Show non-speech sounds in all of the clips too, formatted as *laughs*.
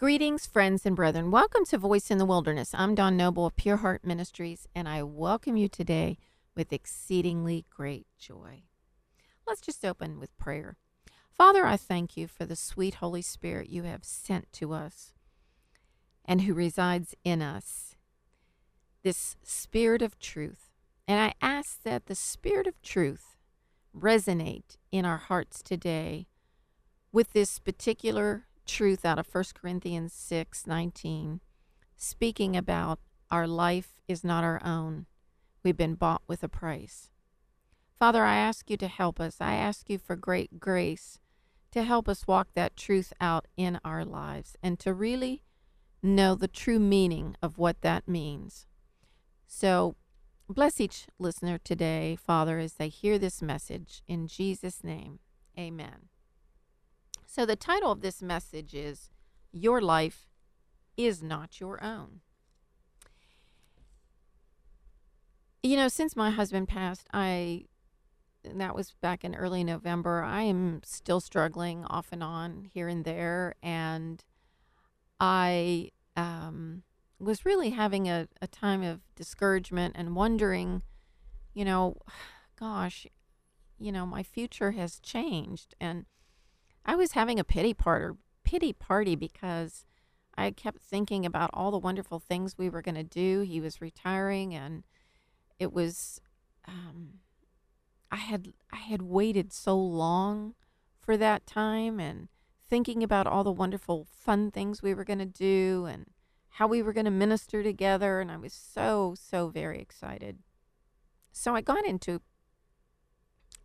Greetings, friends and brethren. Welcome to Voice in the Wilderness. I'm Dawn Noble of Pure Heart Ministries, and I welcome you today with exceedingly great joy. Let's just open with prayer. Father, I thank you for the sweet Holy Spirit you have sent to us and who resides in us, this Spirit of truth. And I ask that the Spirit of truth resonate in our hearts today with this particular truth out of 1 Corinthians 6 19, speaking about our life is not our own. We've been bought with a price. Father, I ask you to help us. I ask you for great grace to help us walk that truth out in our lives and to really know the true meaning of what that means. So, bless each listener today, Father, as they hear this message. In Jesus' name, amen. So, the title of this message is Your Life is Not Your Own. You know, since my husband passed, I, that was back in early November, I am still struggling off and on here and there. And I um, was really having a, a time of discouragement and wondering, you know, *sighs* gosh, you know, my future has changed. And I was having a pity party, pity party because I kept thinking about all the wonderful things we were going to do. He was retiring, and it was, um, I had I had waited so long for that time, and thinking about all the wonderful fun things we were going to do, and how we were going to minister together, and I was so so very excited. So I got into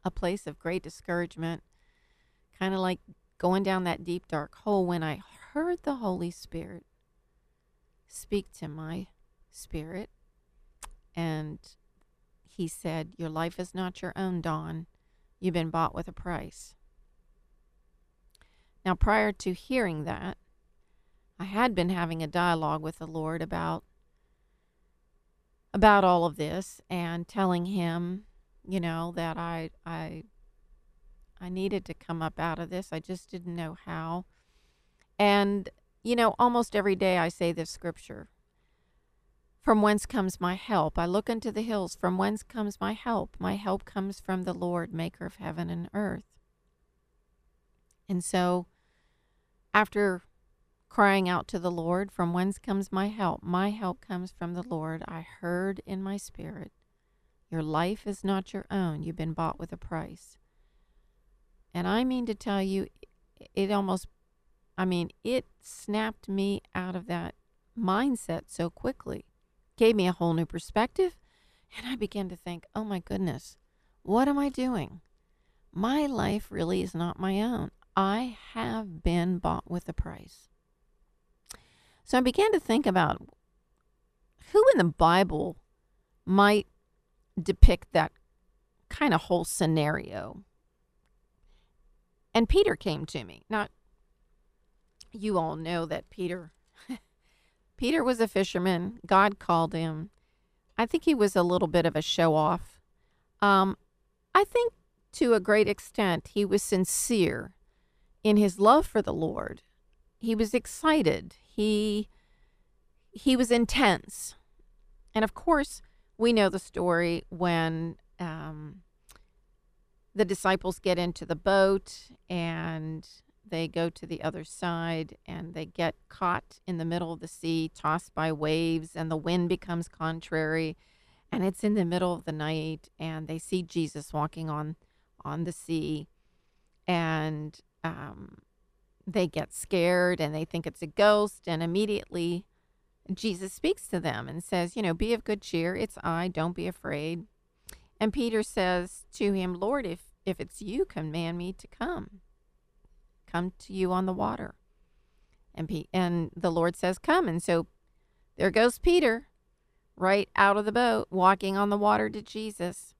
a place of great discouragement kind of like going down that deep dark hole when I heard the Holy Spirit speak to my spirit. And he said, Your life is not your own, Dawn. You've been bought with a price. Now, prior to hearing that, I had been having a dialogue with the Lord about about all of this and telling him, you know, that I I I needed to come up out of this. I just didn't know how. And, you know, almost every day I say this scripture From whence comes my help? I look into the hills. From whence comes my help? My help comes from the Lord, maker of heaven and earth. And so, after crying out to the Lord, From whence comes my help? My help comes from the Lord. I heard in my spirit, Your life is not your own. You've been bought with a price. And I mean to tell you, it almost, I mean, it snapped me out of that mindset so quickly, gave me a whole new perspective. And I began to think, oh my goodness, what am I doing? My life really is not my own. I have been bought with a price. So I began to think about who in the Bible might depict that kind of whole scenario. And Peter came to me. Now, you all know that Peter *laughs* Peter was a fisherman. God called him. I think he was a little bit of a show off. Um, I think to a great extent he was sincere in his love for the Lord. He was excited. He he was intense. And of course, we know the story when um, the disciples get into the boat and they go to the other side and they get caught in the middle of the sea, tossed by waves, and the wind becomes contrary. And it's in the middle of the night, and they see Jesus walking on on the sea, and um, they get scared and they think it's a ghost. And immediately, Jesus speaks to them and says, "You know, be of good cheer. It's I. Don't be afraid." And Peter says to him, Lord, if, if it's you, command me to come. Come to you on the water. And, P- and the Lord says, Come. And so there goes Peter, right out of the boat, walking on the water to Jesus.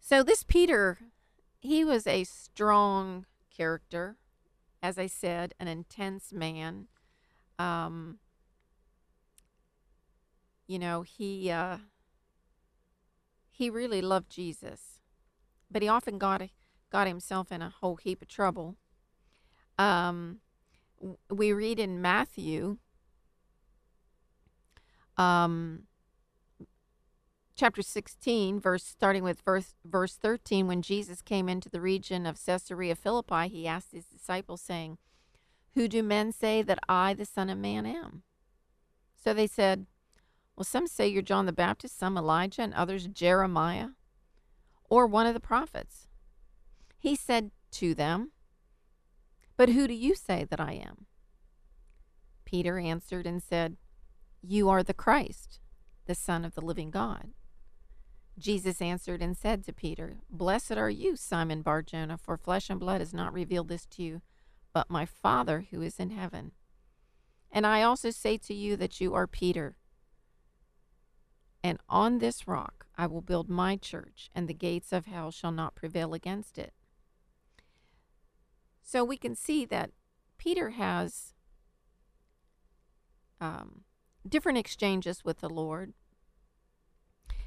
So this Peter, he was a strong character. As I said, an intense man. Um, you know, he. Uh, he really loved Jesus, but he often got got himself in a whole heap of trouble. Um, we read in Matthew um, chapter 16, verse starting with verse verse 13, when Jesus came into the region of Caesarea Philippi, he asked his disciples, saying, Who do men say that I, the Son of Man, am? So they said, Well, some say you're John the Baptist, some Elijah, and others Jeremiah, or one of the prophets. He said to them, But who do you say that I am? Peter answered and said, You are the Christ, the Son of the living God. Jesus answered and said to Peter, Blessed are you, Simon Barjona, for flesh and blood has not revealed this to you, but my Father who is in heaven. And I also say to you that you are Peter. And on this rock I will build my church, and the gates of hell shall not prevail against it. So we can see that Peter has um, different exchanges with the Lord.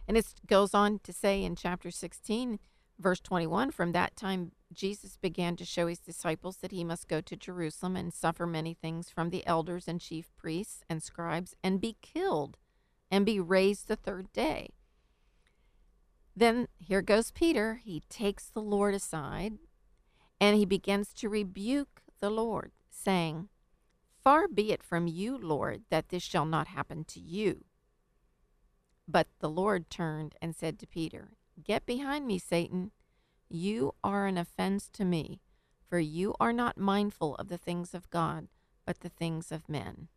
And it goes on to say in chapter 16, verse 21 From that time, Jesus began to show his disciples that he must go to Jerusalem and suffer many things from the elders and chief priests and scribes and be killed and be raised the third day. Then here goes Peter. He takes the Lord aside and he begins to rebuke the Lord, saying, Far be it from you, Lord, that this shall not happen to you. But the Lord turned and said to Peter, Get behind me, Satan. You are an offense to me, for you are not mindful of the things of God, but the things of men.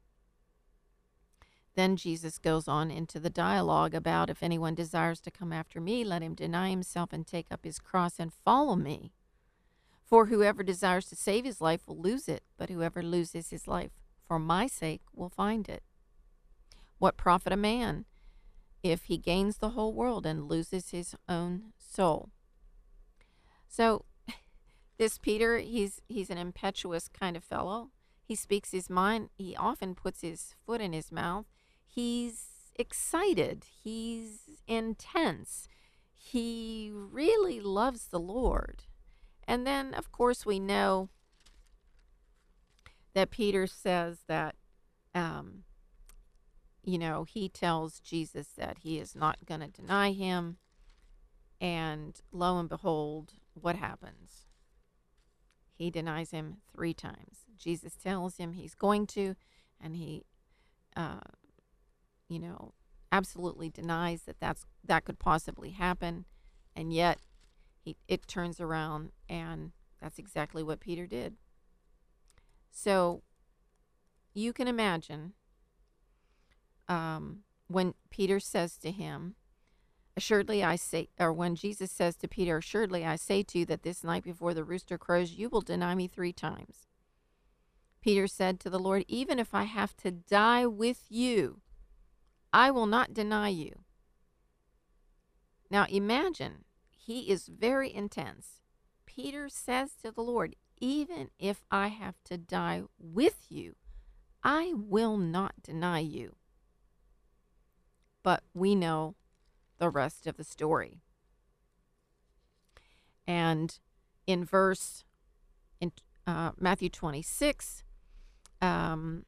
Then Jesus goes on into the dialogue about if anyone desires to come after me, let him deny himself and take up his cross and follow me. For whoever desires to save his life will lose it, but whoever loses his life for my sake will find it. What profit a man if he gains the whole world and loses his own soul? So, *laughs* this Peter, he's he's an impetuous kind of fellow. He speaks his mind. He often puts his foot in his mouth. He's excited. He's intense. He really loves the Lord. And then, of course, we know that Peter says that, um, you know, he tells Jesus that he is not going to deny him. And lo and behold, what happens? He denies him three times. Jesus tells him he's going to, and he, uh, you know, absolutely denies that that's that could possibly happen, and yet he it turns around, and that's exactly what Peter did. So you can imagine um, when Peter says to him, Assuredly I say, or when Jesus says to Peter, Assuredly I say to you that this night before the rooster crows, you will deny me three times. Peter said to the Lord, Even if I have to die with you, I will not deny you. Now imagine, he is very intense. Peter says to the Lord, Even if I have to die with you, I will not deny you. But we know the rest of the story. And in verse in uh, Matthew 26, um,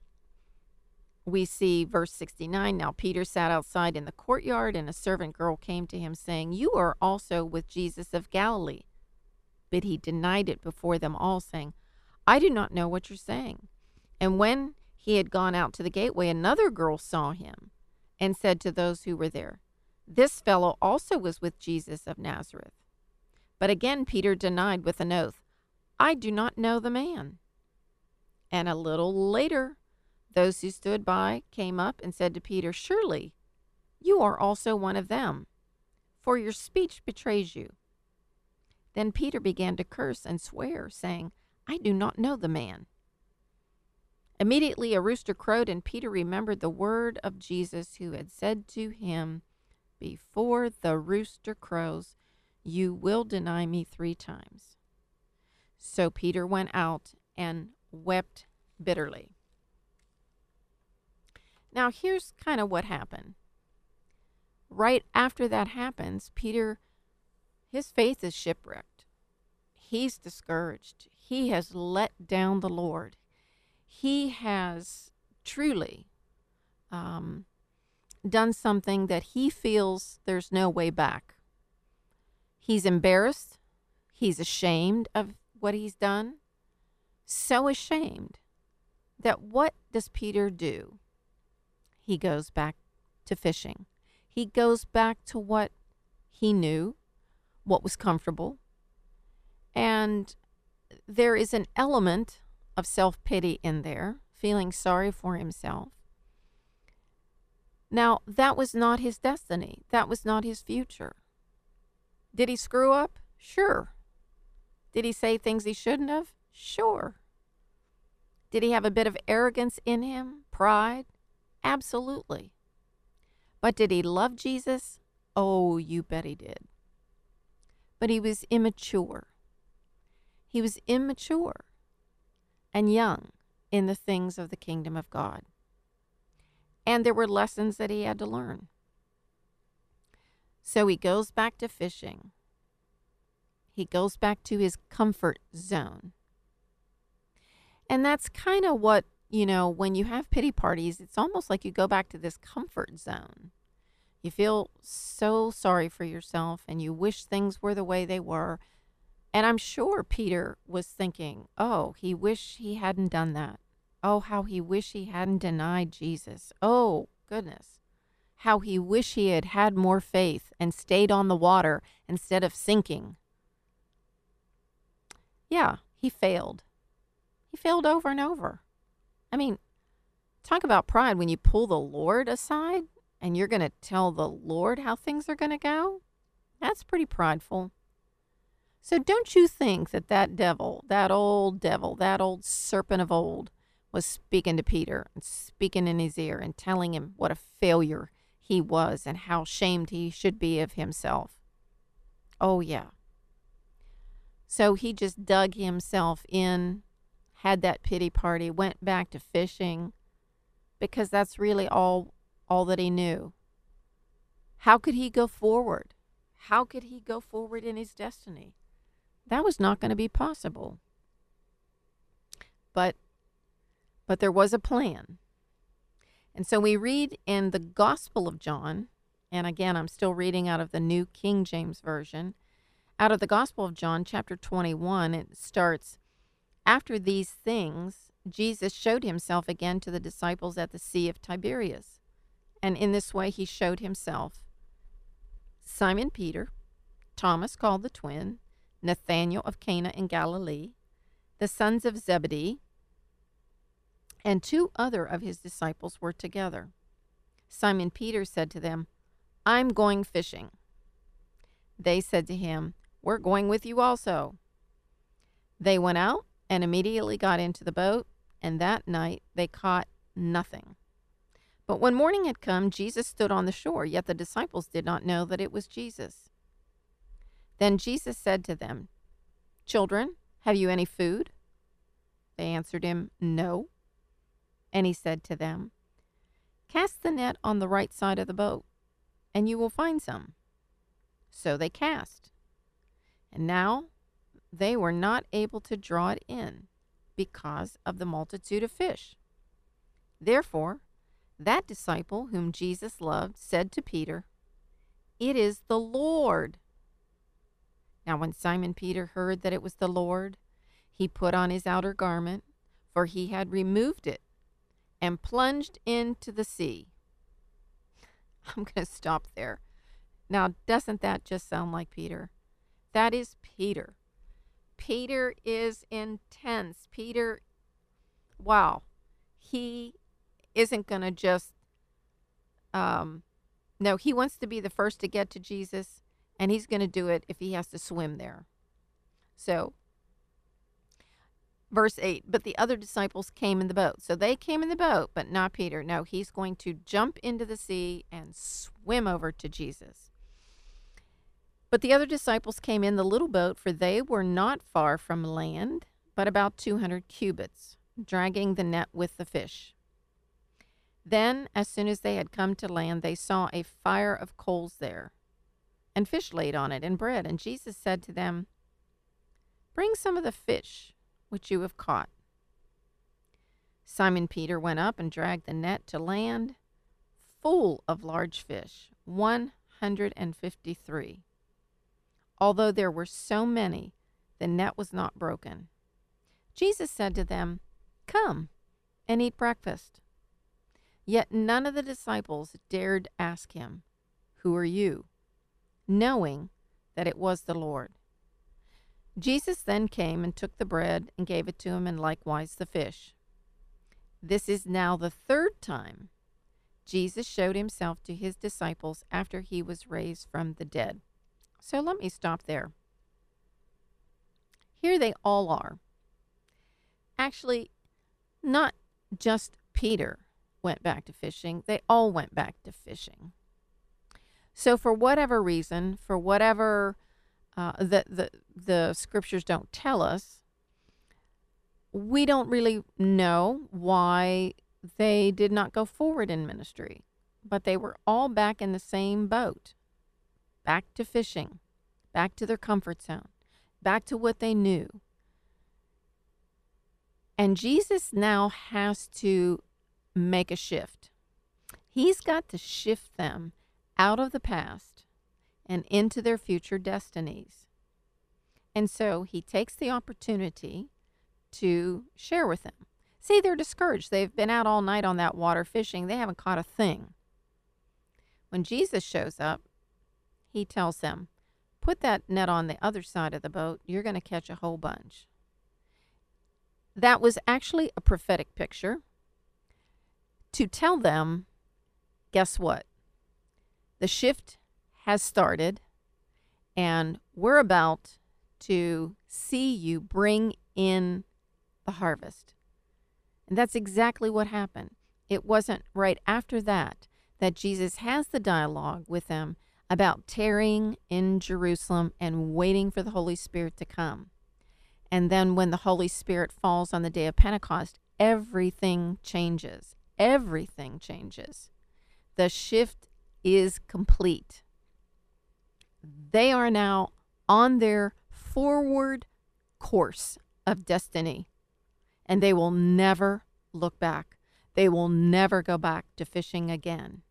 we see verse 69. Now Peter sat outside in the courtyard, and a servant girl came to him, saying, You are also with Jesus of Galilee. But he denied it before them all, saying, I do not know what you're saying. And when he had gone out to the gateway, another girl saw him and said to those who were there, This fellow also was with Jesus of Nazareth. But again Peter denied with an oath, I do not know the man. And a little later, those who stood by came up and said to Peter, Surely you are also one of them, for your speech betrays you. Then Peter began to curse and swear, saying, I do not know the man. Immediately a rooster crowed, and Peter remembered the word of Jesus, who had said to him, Before the rooster crows, you will deny me three times. So Peter went out and wept bitterly. Now, here's kind of what happened. Right after that happens, Peter, his faith is shipwrecked. He's discouraged. He has let down the Lord. he has truly um, done something that he feels there's no way back. He's embarrassed. He's ashamed of what he's done. So ashamed that what does Peter do? He goes back to fishing. He goes back to what he knew, what was comfortable. And there is an element of self pity in there, feeling sorry for himself. Now, that was not his destiny. That was not his future. Did he screw up? Sure. Did he say things he shouldn't have? Sure. Did he have a bit of arrogance in him? Pride? Absolutely. But did he love Jesus? Oh, you bet he did. But he was immature. He was immature and young in the things of the kingdom of God. And there were lessons that he had to learn. So he goes back to fishing. He goes back to his comfort zone. And that's kind of what, you know, when you have pity parties, it's almost like you go back to this comfort zone. You feel so sorry for yourself and you wish things were the way they were. And I'm sure Peter was thinking, oh, he wish he hadn't done that. Oh, how he wish he hadn't denied Jesus. Oh, goodness. How he wish he had had more faith and stayed on the water instead of sinking. Yeah, he failed. He failed over and over. I mean, talk about pride when you pull the Lord aside and you're going to tell the Lord how things are going to go. That's pretty prideful. So don't you think that that devil, that old devil, that old serpent of old, was speaking to Peter and speaking in his ear and telling him what a failure he was and how shamed he should be of himself? Oh, yeah. So he just dug himself in, had that pity party, went back to fishing because that's really all all that he knew. How could he go forward? How could he go forward in his destiny? That was not going to be possible. But but there was a plan. And so we read in the Gospel of John, and again I'm still reading out of the New King James version. Out of the Gospel of John chapter 21 it starts after these things Jesus showed himself again to the disciples at the Sea of Tiberias. And in this way he showed himself Simon Peter, Thomas called the twin, Nathanael of Cana in Galilee, the sons of Zebedee, and two other of his disciples were together. Simon Peter said to them, I'm going fishing. They said to him, We're going with you also. They went out and immediately got into the boat, and that night they caught nothing. But when morning had come, Jesus stood on the shore, yet the disciples did not know that it was Jesus. Then Jesus said to them, Children, have you any food? They answered him, No. And he said to them, Cast the net on the right side of the boat, and you will find some. So they cast. And now they were not able to draw it in because of the multitude of fish. Therefore, that disciple whom Jesus loved said to Peter, It is the Lord. Now, when Simon Peter heard that it was the Lord, he put on his outer garment, for he had removed it, and plunged into the sea. *laughs* I'm going to stop there. Now, doesn't that just sound like Peter? That is Peter. Peter is intense. Peter, wow, he isn't going to just, um, no, he wants to be the first to get to Jesus and he's going to do it if he has to swim there. So, verse 8 But the other disciples came in the boat. So they came in the boat, but not Peter. No, he's going to jump into the sea and swim over to Jesus. But the other disciples came in the little boat, for they were not far from land, but about 200 cubits, dragging the net with the fish. Then, as soon as they had come to land, they saw a fire of coals there and fish laid on it, and bread. And Jesus said to them, Bring some of the fish which you have caught. Simon Peter went up and dragged the net to land full of large fish, 153. Although there were so many, the net was not broken. Jesus said to them, Come and eat breakfast. Yet none of the disciples dared ask him, Who are you? knowing that it was the Lord. Jesus then came and took the bread and gave it to him, and likewise the fish. This is now the third time Jesus showed himself to his disciples after he was raised from the dead. So let me stop there. Here they all are. Actually, not just Peter went back to fishing, they all went back to fishing. So, for whatever reason, for whatever uh, the, the, the scriptures don't tell us, we don't really know why they did not go forward in ministry, but they were all back in the same boat, back to fishing, back to their comfort zone, back to what they knew. And Jesus now has to make a shift. He's got to shift them out of the past and into their future destinies. And so he takes the opportunity to share with them. See, they're discouraged. They've been out all night on that water fishing, they haven't caught a thing. When Jesus shows up, he tells them, Put that net on the other side of the boat. You're going to catch a whole bunch. That was actually a prophetic picture to tell them guess what? The shift has started, and we're about to see you bring in the harvest. And that's exactly what happened. It wasn't right after that that Jesus has the dialogue with them about tarrying in Jerusalem and waiting for the Holy Spirit to come. And then when the Holy Spirit falls on the day of Pentecost, everything changes. Everything changes. The shift is complete. They are now on their forward course of destiny and they will never look back. They will never go back to fishing again.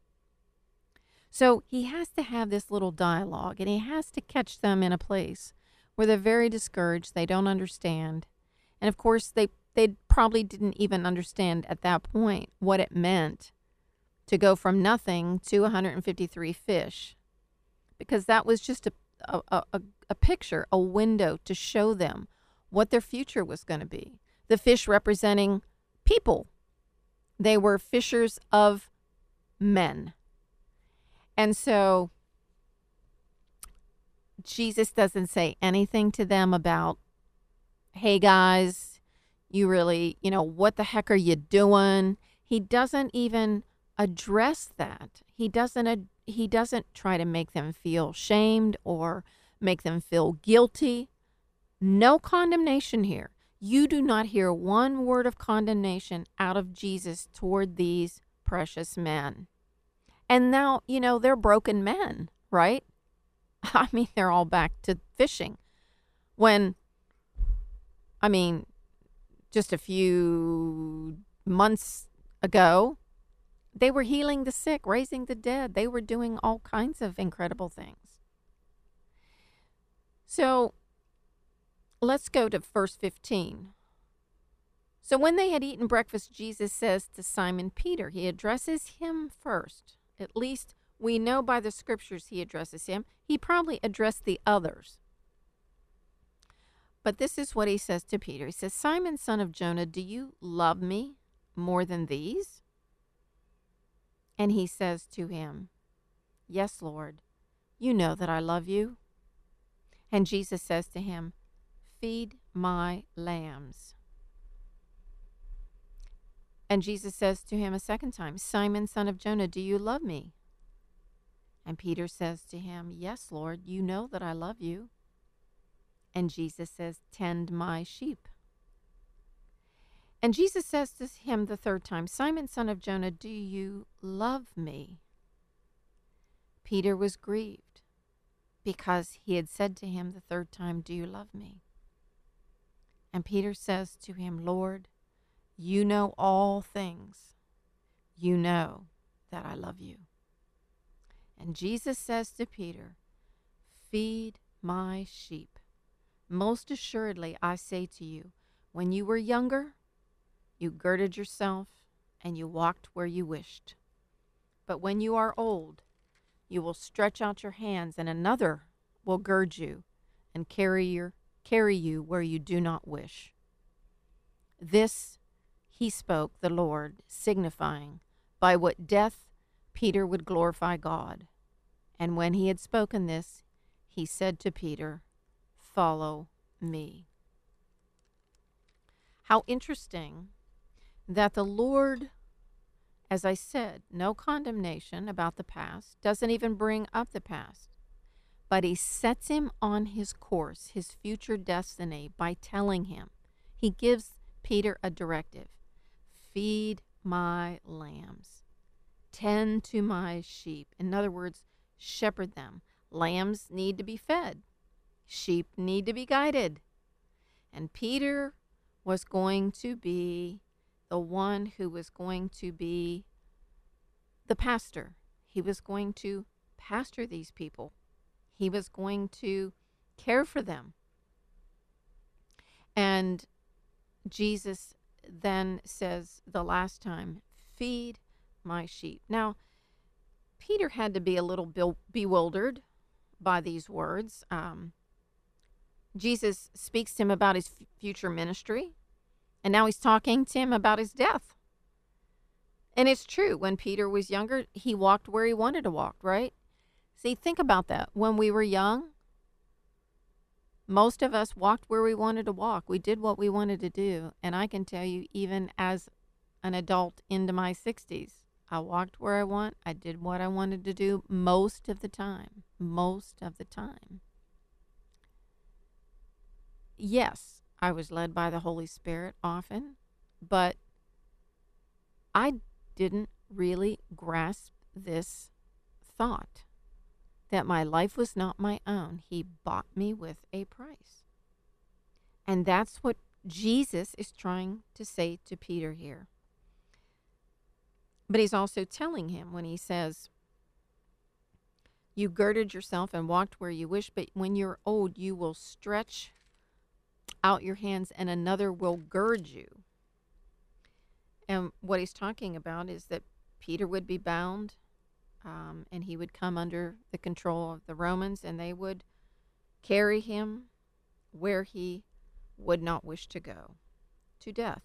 So he has to have this little dialogue and he has to catch them in a place where they're very discouraged, they don't understand. And of course, they they probably didn't even understand at that point what it meant to go from nothing to 153 fish because that was just a, a, a, a picture, a window to show them what their future was going to be the fish representing people. They were fishers of men. And so Jesus doesn't say anything to them about, hey guys, you really, you know, what the heck are you doing? He doesn't even address that. He doesn't ad- he doesn't try to make them feel shamed or make them feel guilty. No condemnation here you do not hear one word of condemnation out of Jesus toward these precious men. And now, you know, they're broken men, right? *laughs* I mean, they're all back to fishing. When, I mean, just a few months ago, they were healing the sick, raising the dead. They were doing all kinds of incredible things. So Let's go to verse 15. So when they had eaten breakfast, Jesus says to Simon Peter, he addresses him first. At least we know by the scriptures he addresses him. He probably addressed the others. But this is what he says to Peter. He says, Simon, son of Jonah, do you love me more than these? And he says to him, Yes, Lord, you know that I love you. And Jesus says to him, Feed my lambs. And Jesus says to him a second time, Simon, son of Jonah, do you love me? And Peter says to him, Yes, Lord, you know that I love you. And Jesus says, Tend my sheep. And Jesus says to him the third time, Simon, son of Jonah, do you love me? Peter was grieved because he had said to him the third time, Do you love me? And Peter says to him, Lord, You know all things. You know that I love you. And Jesus says to Peter, Feed my sheep. Most assuredly, I say to you, when you were younger, you girded yourself and you walked where you wished. But when you are old, you will stretch out your hands, and another will gird you and carry, your, carry you where you do not wish. This he spoke, the Lord, signifying by what death Peter would glorify God. And when he had spoken this, he said to Peter, Follow me. How interesting that the Lord, as I said, no condemnation about the past, doesn't even bring up the past, but he sets him on his course, his future destiny, by telling him. He gives Peter a directive feed my lambs, tend to my sheep. In other words, shepherd them. Lambs need to be fed, sheep need to be guided. And Peter was going to be the one who was going to be the pastor. He was going to pastor these people, he was going to care for them. And Jesus then says the last time, Feed my sheep. Now, Peter had to be a little bewildered by these words. Um, Jesus speaks to him about his future ministry, and now he's talking to him about his death. And it's true. When Peter was younger, he walked where he wanted to walk, right? See, think about that. When we were young, most of us walked where we wanted to walk. We did what we wanted to do. And I can tell you, even as an adult into my 60s, I walked where I want. I did what I wanted to do most of the time. Most of the time. Yes, I was led by the Holy Spirit often, but I didn't really grasp this thought that my life was not my own. He bought me with a price. And that's what Jesus is trying to say to Peter here. But he's also telling him when he says, You girded yourself and walked where you wish, but when you're old, you will stretch out your hands and another will gird you. And what he's talking about is that Peter would be bound um, and he would come under the control of the Romans, and they would carry him where he would not wish to go to death.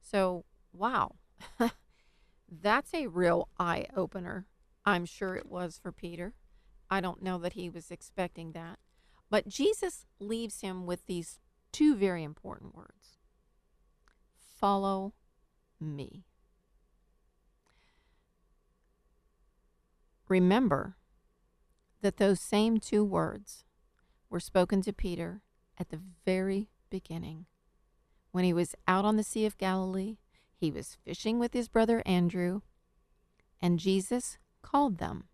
So, wow, *laughs* that's a real eye opener. I'm sure it was for Peter. I don't know that he was expecting that. But Jesus leaves him with these two very important words Follow me. Remember that those same two words were spoken to Peter at the very beginning. When he was out on the Sea of Galilee, he was fishing with his brother Andrew, and Jesus called them.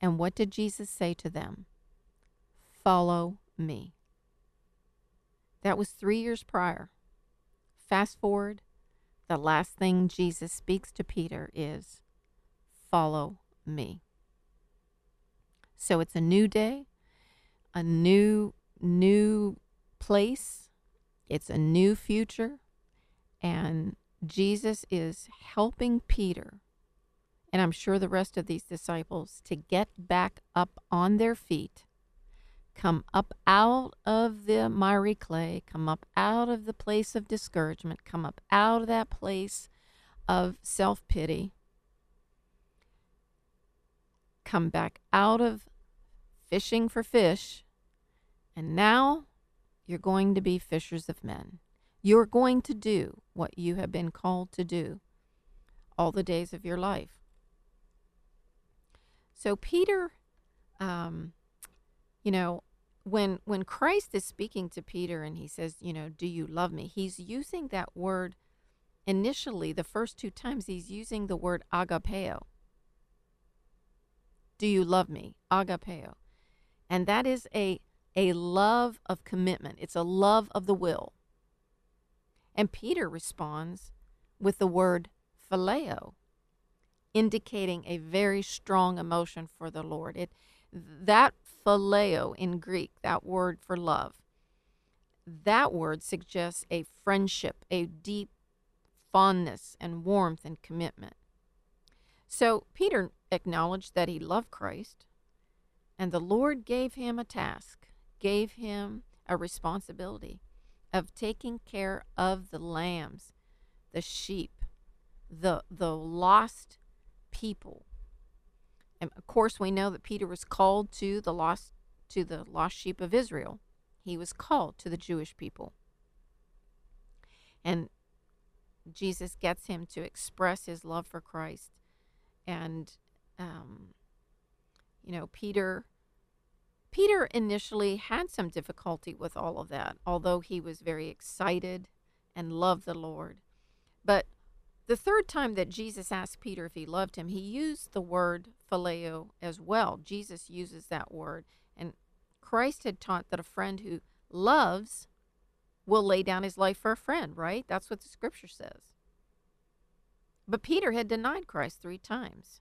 And what did Jesus say to them? Follow me. That was three years prior. Fast forward, the last thing Jesus speaks to Peter is, Follow me. So it's a new day, a new new place. It's a new future and Jesus is helping Peter and I'm sure the rest of these disciples to get back up on their feet, come up out of the miry clay, come up out of the place of discouragement, come up out of that place of self pity, come back out of fishing for fish, and now you're going to be fishers of men. You're going to do what you have been called to do all the days of your life. So Peter, um, you know, when when Christ is speaking to Peter and he says, you know, do you love me? He's using that word initially. The first two times he's using the word agapeo. Do you love me? Agapeo and that is a a love of commitment. It's a love of the will. And Peter responds with the word phileo, indicating a very strong emotion for the Lord. It that phileo in Greek, that word for love, that word suggests a friendship, a deep fondness and warmth and commitment. So Peter acknowledged that he loved Christ, and the Lord gave him a task, gave him a responsibility of taking care of the lambs, the sheep, the the lost people. And of course we know that Peter was called to the lost to the lost sheep of Israel. He was called to the Jewish people. And Jesus gets him to express his love for Christ. And, um, you know, Peter. Peter initially had some difficulty with all of that, although he was very excited and loved the Lord. But the third time that Jesus asked Peter if he loved him, he used the word phileo as well. Jesus uses that word. And Christ had taught that a friend who loves will lay down his life for a friend, right? That's what the scripture says. But Peter had denied Christ three times.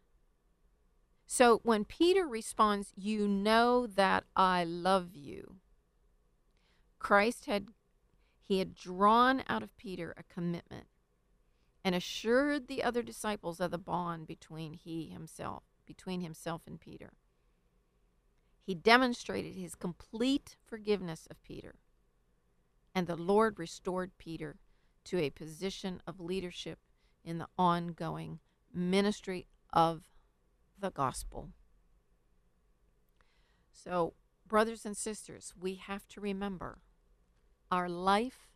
So when Peter responds, You know that I love you, Christ had he had drawn out of Peter a commitment and assured the other disciples of the bond between he himself, between himself and Peter. He demonstrated his complete forgiveness of Peter. And the Lord restored Peter to a position of leadership in the ongoing ministry of the gospel. So, brothers and sisters, we have to remember our life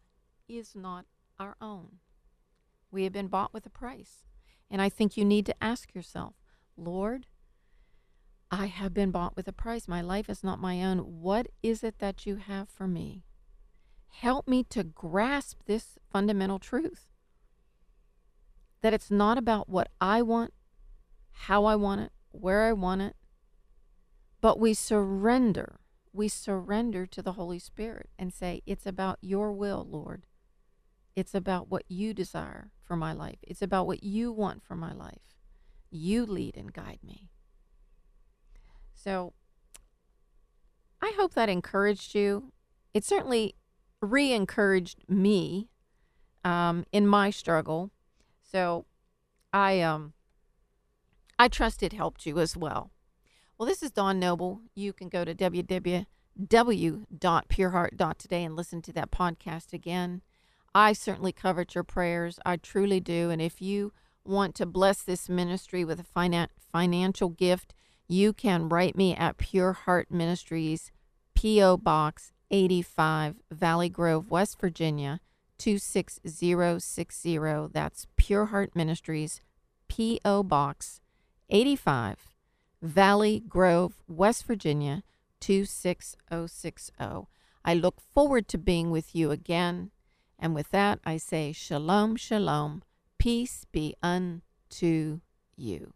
is not our own. We have been bought with a price. And I think you need to ask yourself, Lord, I have been bought with a price. My life is not my own. What is it that you have for me? Help me to grasp this fundamental truth that it's not about what I want, how I want it, where I want it, but we surrender. We surrender to the Holy Spirit and say, It's about your will, Lord. It's about what you desire for my life. It's about what you want for my life. You lead and guide me. So I hope that encouraged you. It certainly re encouraged me um, in my struggle. So I um I trust it helped you as well. Well, this is Dawn Noble. You can go to www.pureheart.today and listen to that podcast again. I certainly covered your prayers. I truly do. And if you want to bless this ministry with a finan- financial gift, you can write me at Pure Heart Ministries, P.O. Box 85, Valley Grove, West Virginia 26060. That's Pure Heart Ministries, P.O. Box 85, Valley Grove, West Virginia 26060. I look forward to being with you again. And with that, I say, Shalom, Shalom, peace be unto you.